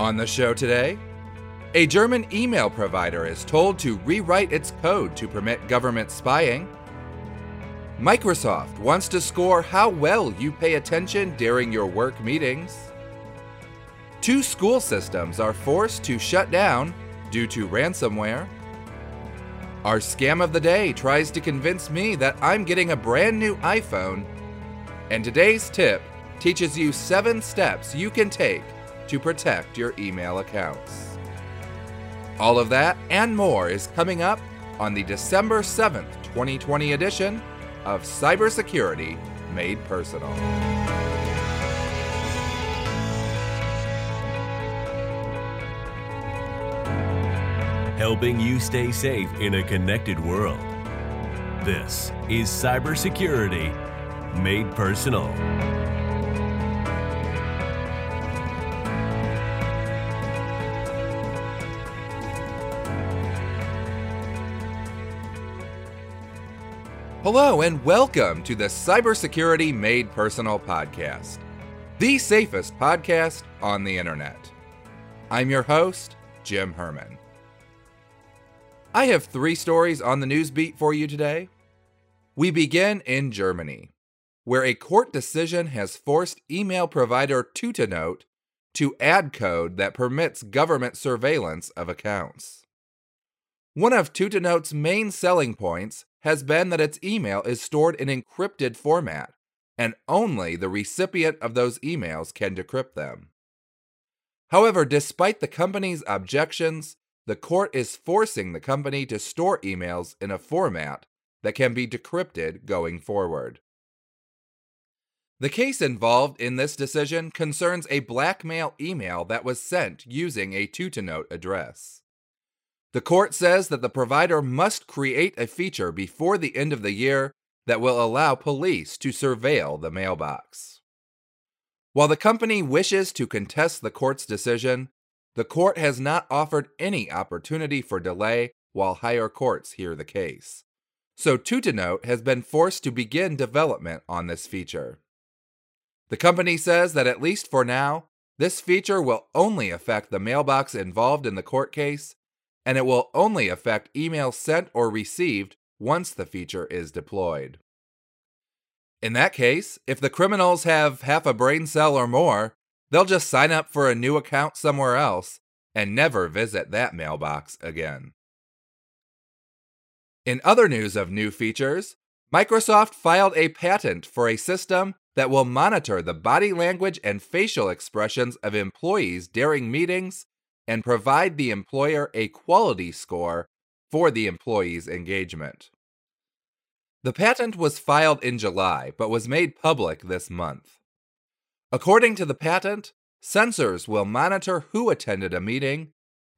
On the show today, a German email provider is told to rewrite its code to permit government spying. Microsoft wants to score how well you pay attention during your work meetings. Two school systems are forced to shut down due to ransomware. Our scam of the day tries to convince me that I'm getting a brand new iPhone. And today's tip teaches you seven steps you can take to protect your email accounts. All of that and more is coming up on the December 7th, 2020 edition of Cybersecurity Made Personal. Helping you stay safe in a connected world. This is Cybersecurity Made Personal. Hello, and welcome to the Cybersecurity Made Personal podcast, the safest podcast on the internet. I'm your host, Jim Herman. I have three stories on the news beat for you today. We begin in Germany, where a court decision has forced email provider Tutanota to add code that permits government surveillance of accounts. One of Tutanota's main selling points has been that its email is stored in encrypted format, and only the recipient of those emails can decrypt them. However, despite the company's objections, the court is forcing the company to store emails in a format that can be decrypted going forward. The case involved in this decision concerns a blackmail email that was sent using a Tutanota address. The court says that the provider must create a feature before the end of the year that will allow police to surveil the mailbox. While the company wishes to contest the court's decision, the court has not offered any opportunity for delay while higher courts hear the case. So Tutanota has been forced to begin development on this feature. The company says that at least for now, this feature will only affect the mailbox involved in the court case and it will only affect emails sent or received once the feature is deployed. In that case, if the criminals have half a brain cell or more, they'll just sign up for a new account somewhere else and never visit that mailbox again. In other news of new features, Microsoft filed a patent for a system that will monitor the body language and facial expressions of employees during meetings and provide the employer a quality score for the employee's engagement. The patent was filed in July but was made public this month. According to the patent, sensors will monitor who attended a meeting,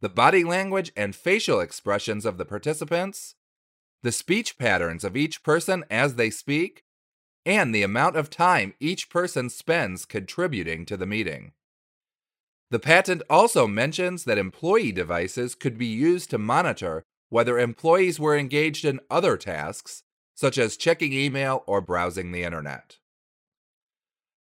the body language and facial expressions of the participants, the speech patterns of each person as they speak, and the amount of time each person spends contributing to the meeting. The patent also mentions that employee devices could be used to monitor whether employees were engaged in other tasks, such as checking email or browsing the internet.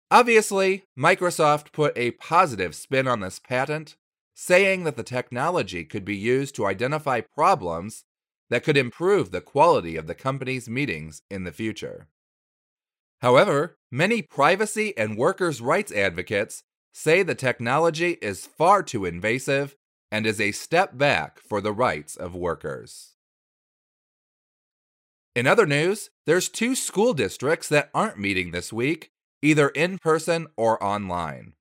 Obviously, Microsoft put a positive spin on this patent, saying that the technology could be used to identify problems that could improve the quality of the company's meetings in the future. However, many privacy and workers' rights advocates say the technology is far too invasive and is a step back for the rights of workers. In other news, there's two school districts that aren't meeting this week, either in person or online.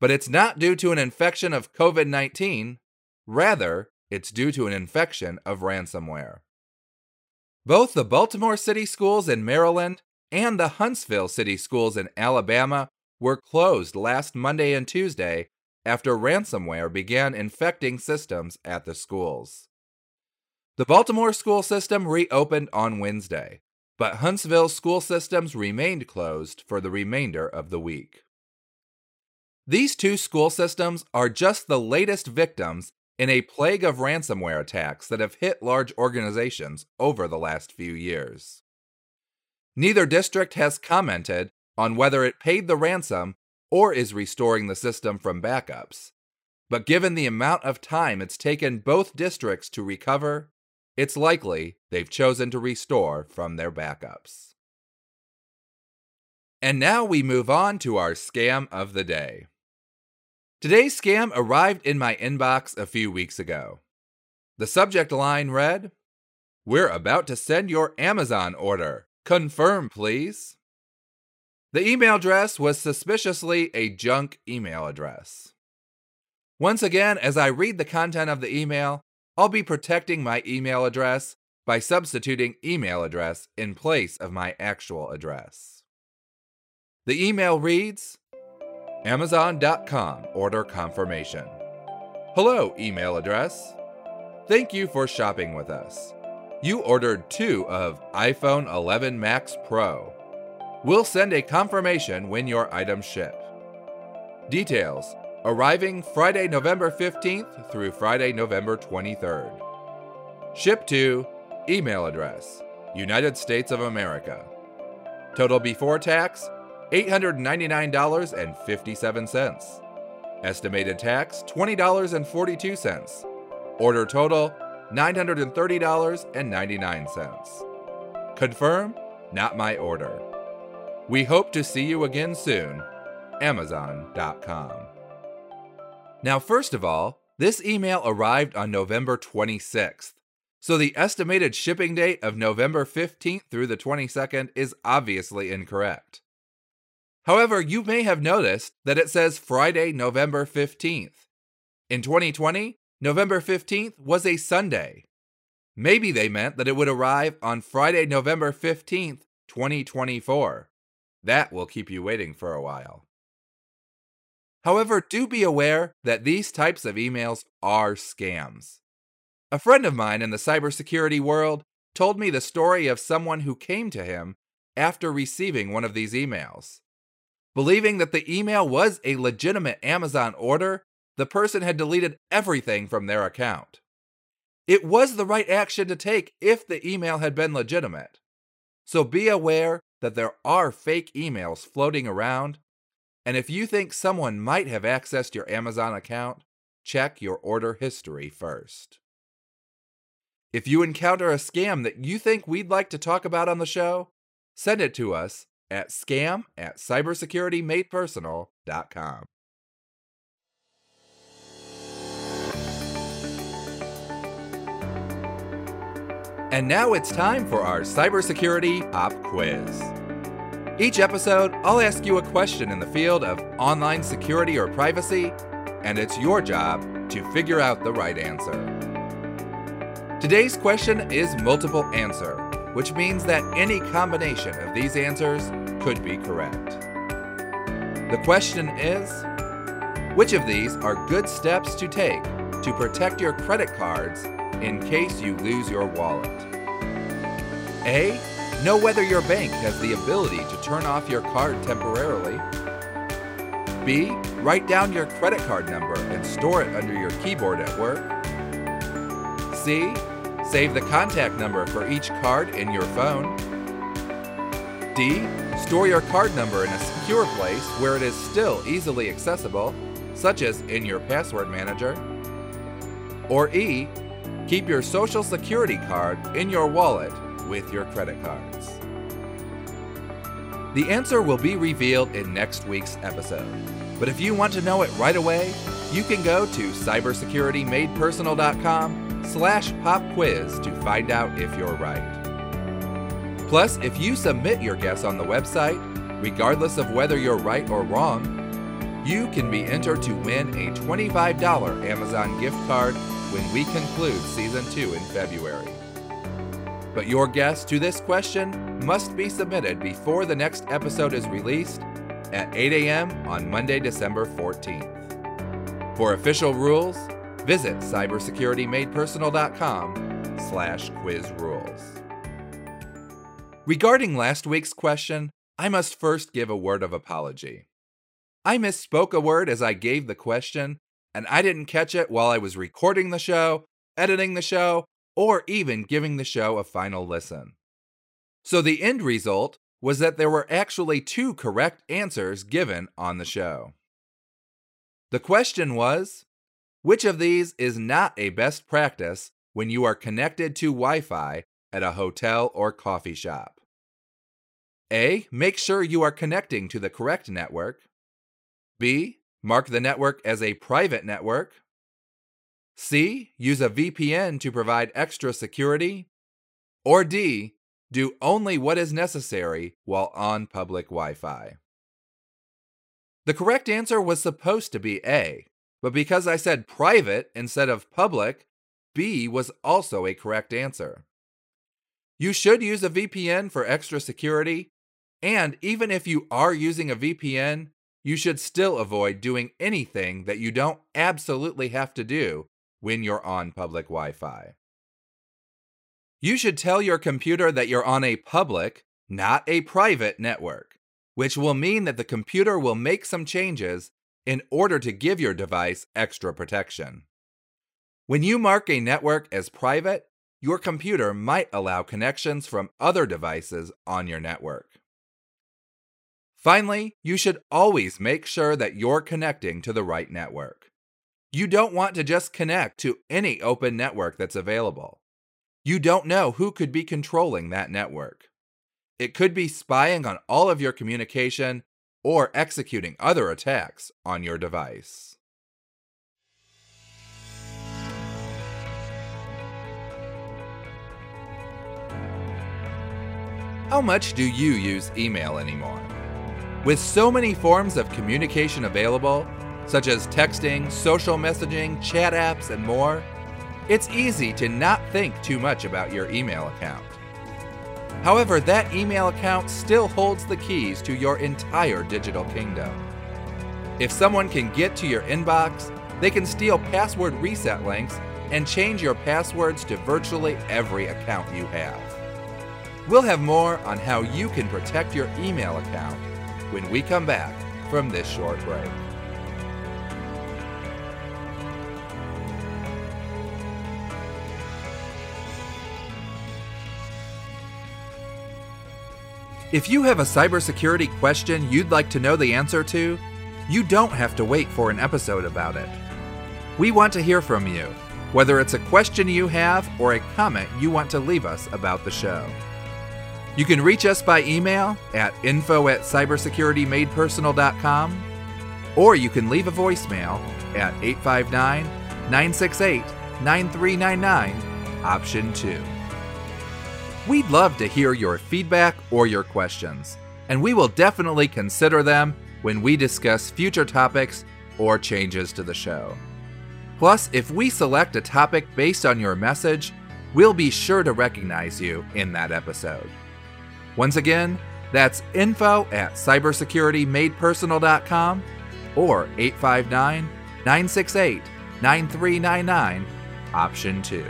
But it's not due to an infection of COVID 19, rather, it's due to an infection of ransomware. Both the Baltimore City schools in Maryland and the Huntsville City schools in Alabama were closed last Monday and Tuesday after ransomware began infecting systems at the schools. The Baltimore school system reopened on Wednesday, but Huntsville school systems remained closed for the remainder of the week. These two school systems are just the latest victims in a plague of ransomware attacks that have hit large organizations over the last few years. Neither district has commented on whether it paid the ransom or is restoring the system from backups. but given the amount of time it's taken both districts to recover, it's likely they've chosen to restore from their backups. And now we move on to our scam of the day. Today's scam arrived in my inbox a few weeks ago. The subject line read We're about to send your Amazon order. Confirm, please. The email address was suspiciously a junk email address. Once again, as I read the content of the email, I'll be protecting my email address by substituting email address in place of my actual address. The email reads Amazon.com order confirmation. Hello, email address. Thank you for shopping with us. You ordered two of iPhone 11 Max Pro. We'll send a confirmation when your items ship. Details arriving Friday, November 15th through Friday, November 23rd. Ship to email address United States of America. Total before tax $899.57. Estimated tax $20.42. Order total $930.99. Confirm, not my order. We hope to see you again soon. Amazon.com. Now, first of all, this email arrived on November 26th, so the estimated shipping date of November 15th through the 22nd is obviously incorrect. However, you may have noticed that it says Friday, November 15th. In 2020, November 15th was a Sunday. Maybe they meant that it would arrive on Friday, November 15th, 2024. That will keep you waiting for a while. However, do be aware that these types of emails are scams. A friend of mine in the cybersecurity world told me the story of someone who came to him after receiving one of these emails. Believing that the email was a legitimate Amazon order, the person had deleted everything from their account. It was the right action to take if the email had been legitimate. So be aware that there are fake emails floating around and if you think someone might have accessed your Amazon account, check your order history first. If you encounter a scam that you think we'd like to talk about on the show, send it to us at scam at cybersecuritymadepersonal.com. And now it's time for our cybersecurity pop quiz. Each episode, I'll ask you a question in the field of online security or privacy, and it's your job to figure out the right answer. Today's question is multiple answer, which means that any combination of these answers could be correct. The question is Which of these are good steps to take to protect your credit cards in case you lose your wallet? A Know whether your bank has the ability to turn off your card temporarily. B. Write down your credit card number and store it under your keyboard at work. C. Save the contact number for each card in your phone. D. Store your card number in a secure place where it is still easily accessible, such as in your password manager. Or E. Keep your social security card in your wallet with your credit cards? The answer will be revealed in next week's episode. But if you want to know it right away, you can go to cybersecuritymadepersonal.com slash pop quiz to find out if you're right. Plus, if you submit your guess on the website, regardless of whether you're right or wrong, you can be entered to win a $25 Amazon gift card when we conclude season 2 in February. But your guess to this question must be submitted before the next episode is released at 8 a.m. on Monday, December 14th. For official rules, visit cybersecuritymadepersonal.com slash quiz rules. Regarding last week's question, I must first give a word of apology. I misspoke a word as I gave the question, and I didn't catch it while I was recording the show, editing the show, or even giving the show a final listen. So the end result was that there were actually two correct answers given on the show. The question was which of these is not a best practice when you are connected to Wi Fi at a hotel or coffee shop? A. Make sure you are connecting to the correct network. B. Mark the network as a private network. C. Use a VPN to provide extra security. Or D. Do only what is necessary while on public Wi Fi. The correct answer was supposed to be A, but because I said private instead of public, B was also a correct answer. You should use a VPN for extra security, and even if you are using a VPN, you should still avoid doing anything that you don't absolutely have to do when you're on public Wi Fi. You should tell your computer that you're on a public, not a private network, which will mean that the computer will make some changes in order to give your device extra protection. When you mark a network as private, your computer might allow connections from other devices on your network. Finally, you should always make sure that you're connecting to the right network. You don't want to just connect to any open network that's available. You don't know who could be controlling that network. It could be spying on all of your communication or executing other attacks on your device. How much do you use email anymore? With so many forms of communication available, such as texting, social messaging, chat apps, and more, it's easy to not think too much about your email account. However, that email account still holds the keys to your entire digital kingdom. If someone can get to your inbox, they can steal password reset links and change your passwords to virtually every account you have. We'll have more on how you can protect your email account when we come back from this short break. If you have a cybersecurity question you'd like to know the answer to, you don't have to wait for an episode about it. We want to hear from you, whether it's a question you have or a comment you want to leave us about the show. You can reach us by email at info at cybersecuritymadepersonal.com or you can leave a voicemail at 859 968 9399, option 2. We'd love to hear your feedback or your questions, and we will definitely consider them when we discuss future topics or changes to the show. Plus, if we select a topic based on your message, we'll be sure to recognize you in that episode. Once again, that's info at cybersecuritymadepersonal.com or 859 968 9399, option 2.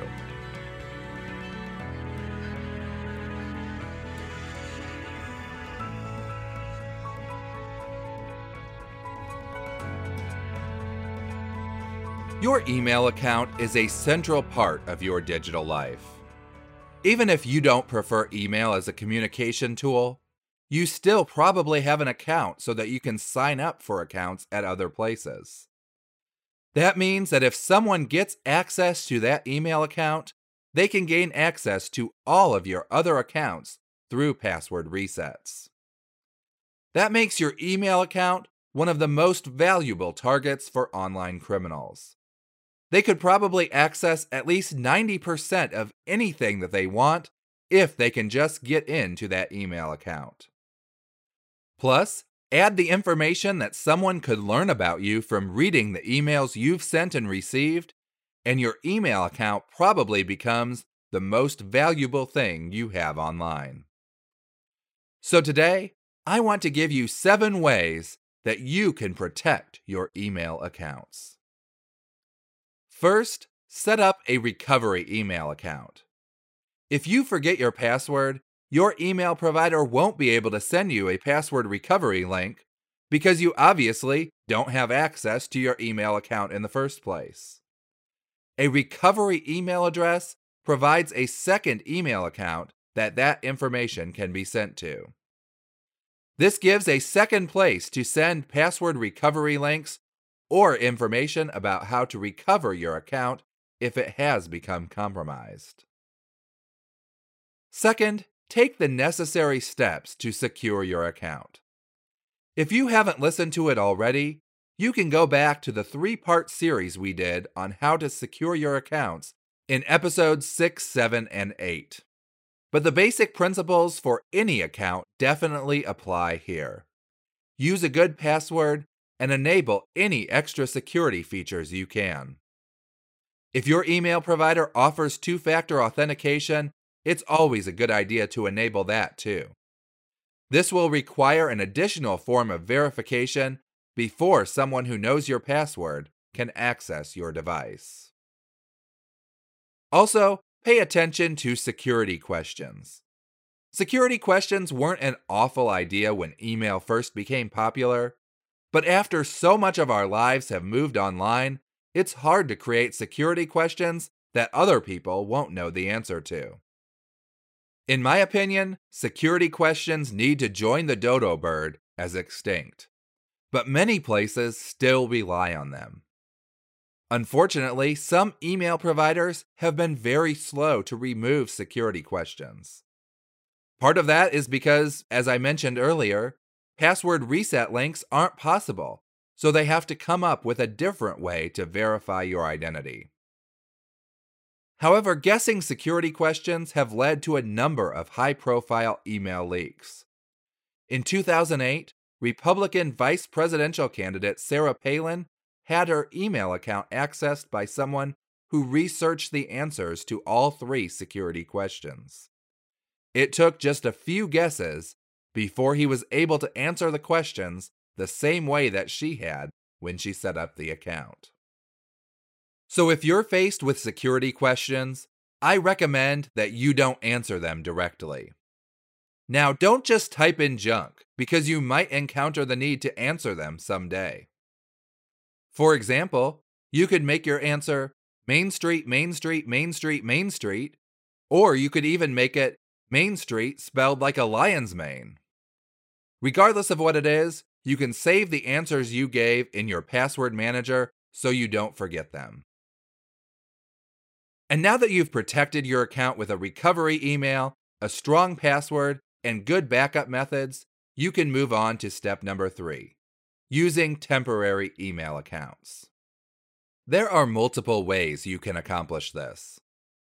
Your email account is a central part of your digital life. Even if you don't prefer email as a communication tool, you still probably have an account so that you can sign up for accounts at other places. That means that if someone gets access to that email account, they can gain access to all of your other accounts through password resets. That makes your email account one of the most valuable targets for online criminals. They could probably access at least 90% of anything that they want if they can just get into that email account. Plus, add the information that someone could learn about you from reading the emails you've sent and received, and your email account probably becomes the most valuable thing you have online. So today, I want to give you seven ways that you can protect your email accounts. First, set up a recovery email account. If you forget your password, your email provider won't be able to send you a password recovery link because you obviously don't have access to your email account in the first place. A recovery email address provides a second email account that that information can be sent to. This gives a second place to send password recovery links or information about how to recover your account if it has become compromised. Second, take the necessary steps to secure your account. If you haven't listened to it already, you can go back to the three part series we did on how to secure your accounts in episodes 6, 7, and 8. But the basic principles for any account definitely apply here. Use a good password and enable any extra security features you can. If your email provider offers two factor authentication, it's always a good idea to enable that too. This will require an additional form of verification before someone who knows your password can access your device. Also, pay attention to security questions. Security questions weren't an awful idea when email first became popular, but after so much of our lives have moved online, it's hard to create security questions that other people won't know the answer to. In my opinion, security questions need to join the dodo bird as extinct, but many places still rely on them. Unfortunately, some email providers have been very slow to remove security questions. Part of that is because, as I mentioned earlier, password reset links aren't possible, so they have to come up with a different way to verify your identity. However, guessing security questions have led to a number of high profile email leaks. In 2008, Republican vice presidential candidate Sarah Palin had her email account accessed by someone who researched the answers to all three security questions. It took just a few guesses before he was able to answer the questions the same way that she had when she set up the account. So if you're faced with security questions, I recommend that you don't answer them directly. Now, don't just type in junk because you might encounter the need to answer them someday. For example, you could make your answer Main Street, Main Street, Main Street, Main Street, or you could even make it Main Street spelled like a lion's mane. Regardless of what it is, you can save the answers you gave in your password manager so you don't forget them. And now that you've protected your account with a recovery email, a strong password, and good backup methods, you can move on to step number three using temporary email accounts. There are multiple ways you can accomplish this.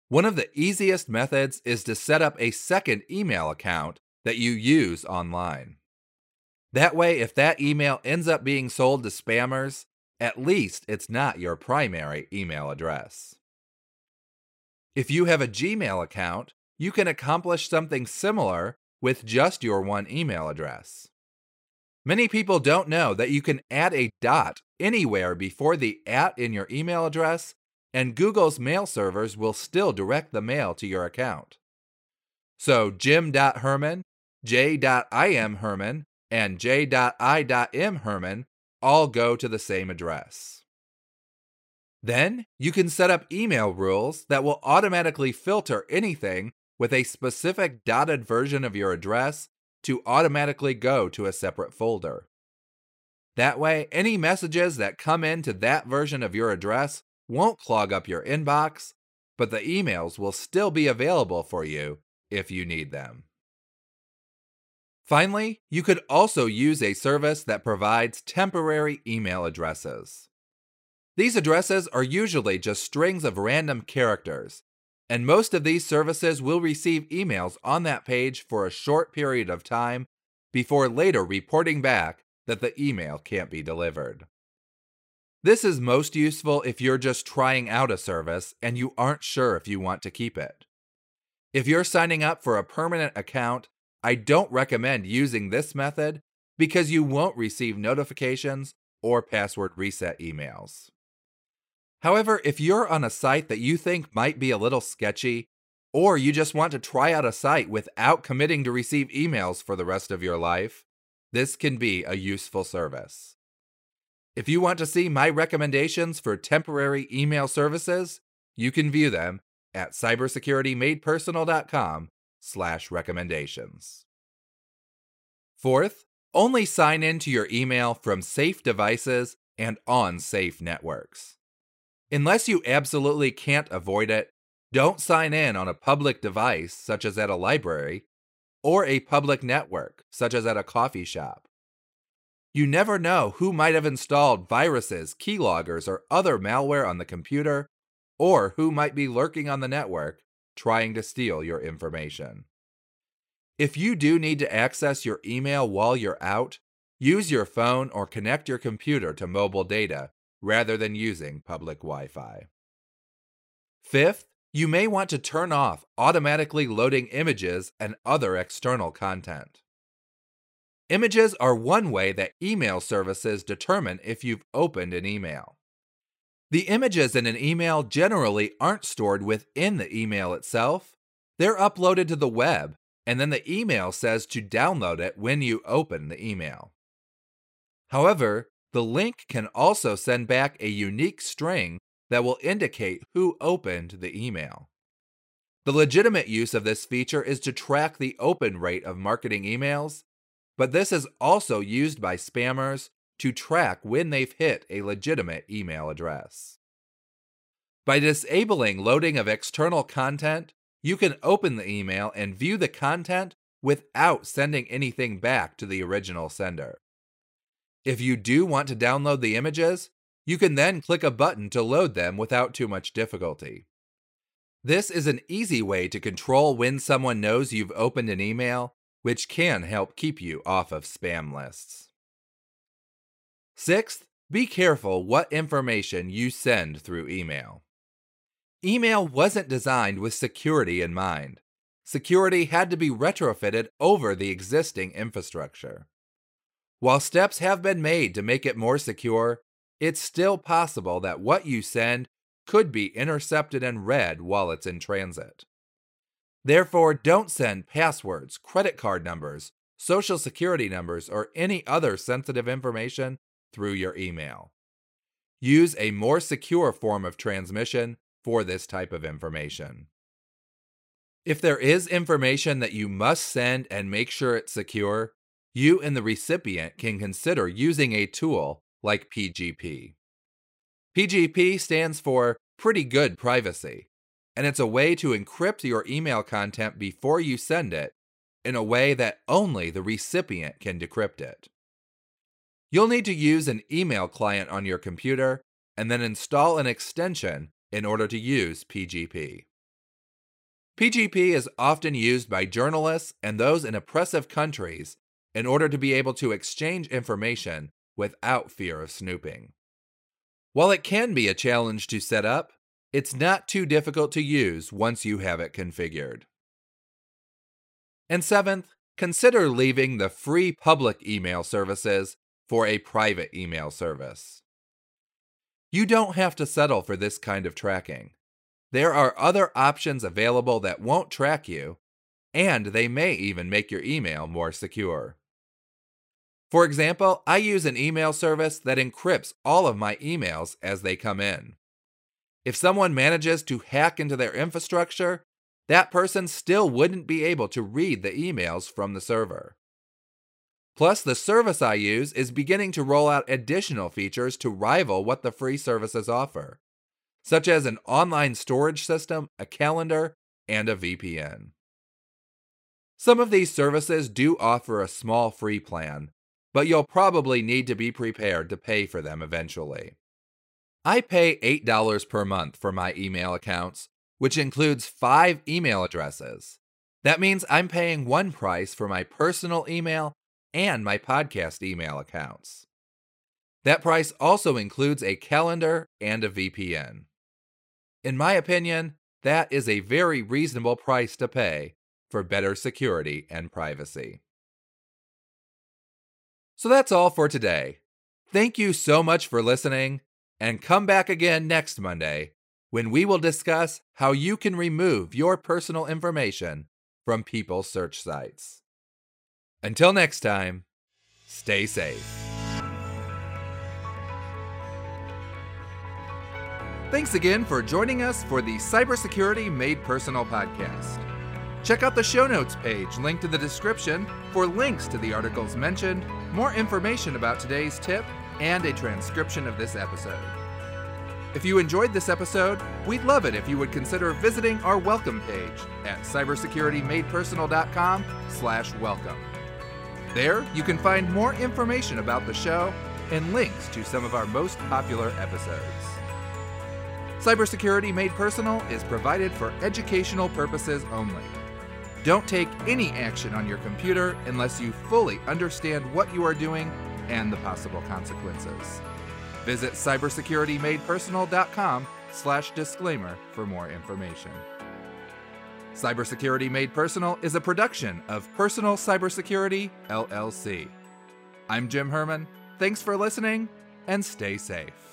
One of the easiest methods is to set up a second email account that you use online. That way, if that email ends up being sold to spammers, at least it's not your primary email address. If you have a Gmail account, you can accomplish something similar with just your one email address. Many people don't know that you can add a dot anywhere before the at in your email address, and Google's mail servers will still direct the mail to your account. So jim.herman, j.imherman, and J.I.M. Herman all go to the same address. Then you can set up email rules that will automatically filter anything with a specific dotted version of your address to automatically go to a separate folder. That way, any messages that come into that version of your address won't clog up your inbox, but the emails will still be available for you if you need them. Finally, you could also use a service that provides temporary email addresses. These addresses are usually just strings of random characters and most of these services will receive emails on that page for a short period of time before later reporting back that the email can't be delivered. This is most useful if you're just trying out a service and you aren't sure if you want to keep it. If you're signing up for a permanent account, I don't recommend using this method because you won't receive notifications or password reset emails. However, if you're on a site that you think might be a little sketchy, or you just want to try out a site without committing to receive emails for the rest of your life, this can be a useful service. If you want to see my recommendations for temporary email services, you can view them at cybersecuritymadepersonal.com slash recommendations. Fourth, only sign in to your email from safe devices and on safe networks. Unless you absolutely can't avoid it, don't sign in on a public device, such as at a library, or a public network, such as at a coffee shop. You never know who might have installed viruses, keyloggers, or other malware on the computer, or who might be lurking on the network trying to steal your information. If you do need to access your email while you're out, use your phone or connect your computer to mobile data rather than using public Wi Fi. Fifth, you may want to turn off automatically loading images and other external content. Images are one way that email services determine if you've opened an email. The images in an email generally aren't stored within the email itself, they're uploaded to the web, and then the email says to download it when you open the email. However, the link can also send back a unique string that will indicate who opened the email. The legitimate use of this feature is to track the open rate of marketing emails, but this is also used by spammers to track when they've hit a legitimate email address. By disabling loading of external content, you can open the email and view the content without sending anything back to the original sender. If you do want to download the images, you can then click a button to load them without too much difficulty. This is an easy way to control when someone knows you've opened an email, which can help keep you off of spam lists. Sixth, be careful what information you send through email. Email wasn't designed with security in mind. Security had to be retrofitted over the existing infrastructure. While steps have been made to make it more secure, it's still possible that what you send could be intercepted and read while it's in transit. Therefore, don't send passwords, credit card numbers, social security numbers, or any other sensitive information through your email. Use a more secure form of transmission for this type of information. If there is information that you must send and make sure it's secure, you and the recipient can consider using a tool like PGP. PGP stands for Pretty Good Privacy, and it's a way to encrypt your email content before you send it in a way that only the recipient can decrypt it. You'll need to use an email client on your computer and then install an extension in order to use PGP. PGP is often used by journalists and those in oppressive countries in order to be able to exchange information without fear of snooping. While it can be a challenge to set up, it's not too difficult to use once you have it configured. And seventh, consider leaving the free public email services for a private email service. You don't have to settle for this kind of tracking. There are other options available that won't track you, and they may even make your email more secure. For example, I use an email service that encrypts all of my emails as they come in. If someone manages to hack into their infrastructure, that person still wouldn't be able to read the emails from the server. Plus, the service I use is beginning to roll out additional features to rival what the free services offer, such as an online storage system, a calendar, and a VPN. Some of these services do offer a small free plan, but you'll probably need to be prepared to pay for them eventually. I pay $8 per month for my email accounts, which includes five email addresses. That means I'm paying one price for my personal email and my podcast email accounts. That price also includes a calendar and a VPN. In my opinion, that is a very reasonable price to pay for better security and privacy. So that's all for today. Thank you so much for listening, and come back again next Monday when we will discuss how you can remove your personal information from people's search sites. Until next time, stay safe. Thanks again for joining us for the Cybersecurity Made Personal podcast. Check out the show notes page linked in the description for links to the articles mentioned, more information about today's tip, and a transcription of this episode. If you enjoyed this episode, we'd love it if you would consider visiting our welcome page at cybersecuritymadepersonal.com slash welcome. There, you can find more information about the show and links to some of our most popular episodes. Cybersecurity Made Personal is provided for educational purposes only. Don't take any action on your computer unless you fully understand what you are doing and the possible consequences. Visit cybersecuritymadepersonal.com slash disclaimer for more information. Cybersecurity Made Personal is a production of Personal Cybersecurity, LLC. I'm Jim Herman. Thanks for listening and stay safe.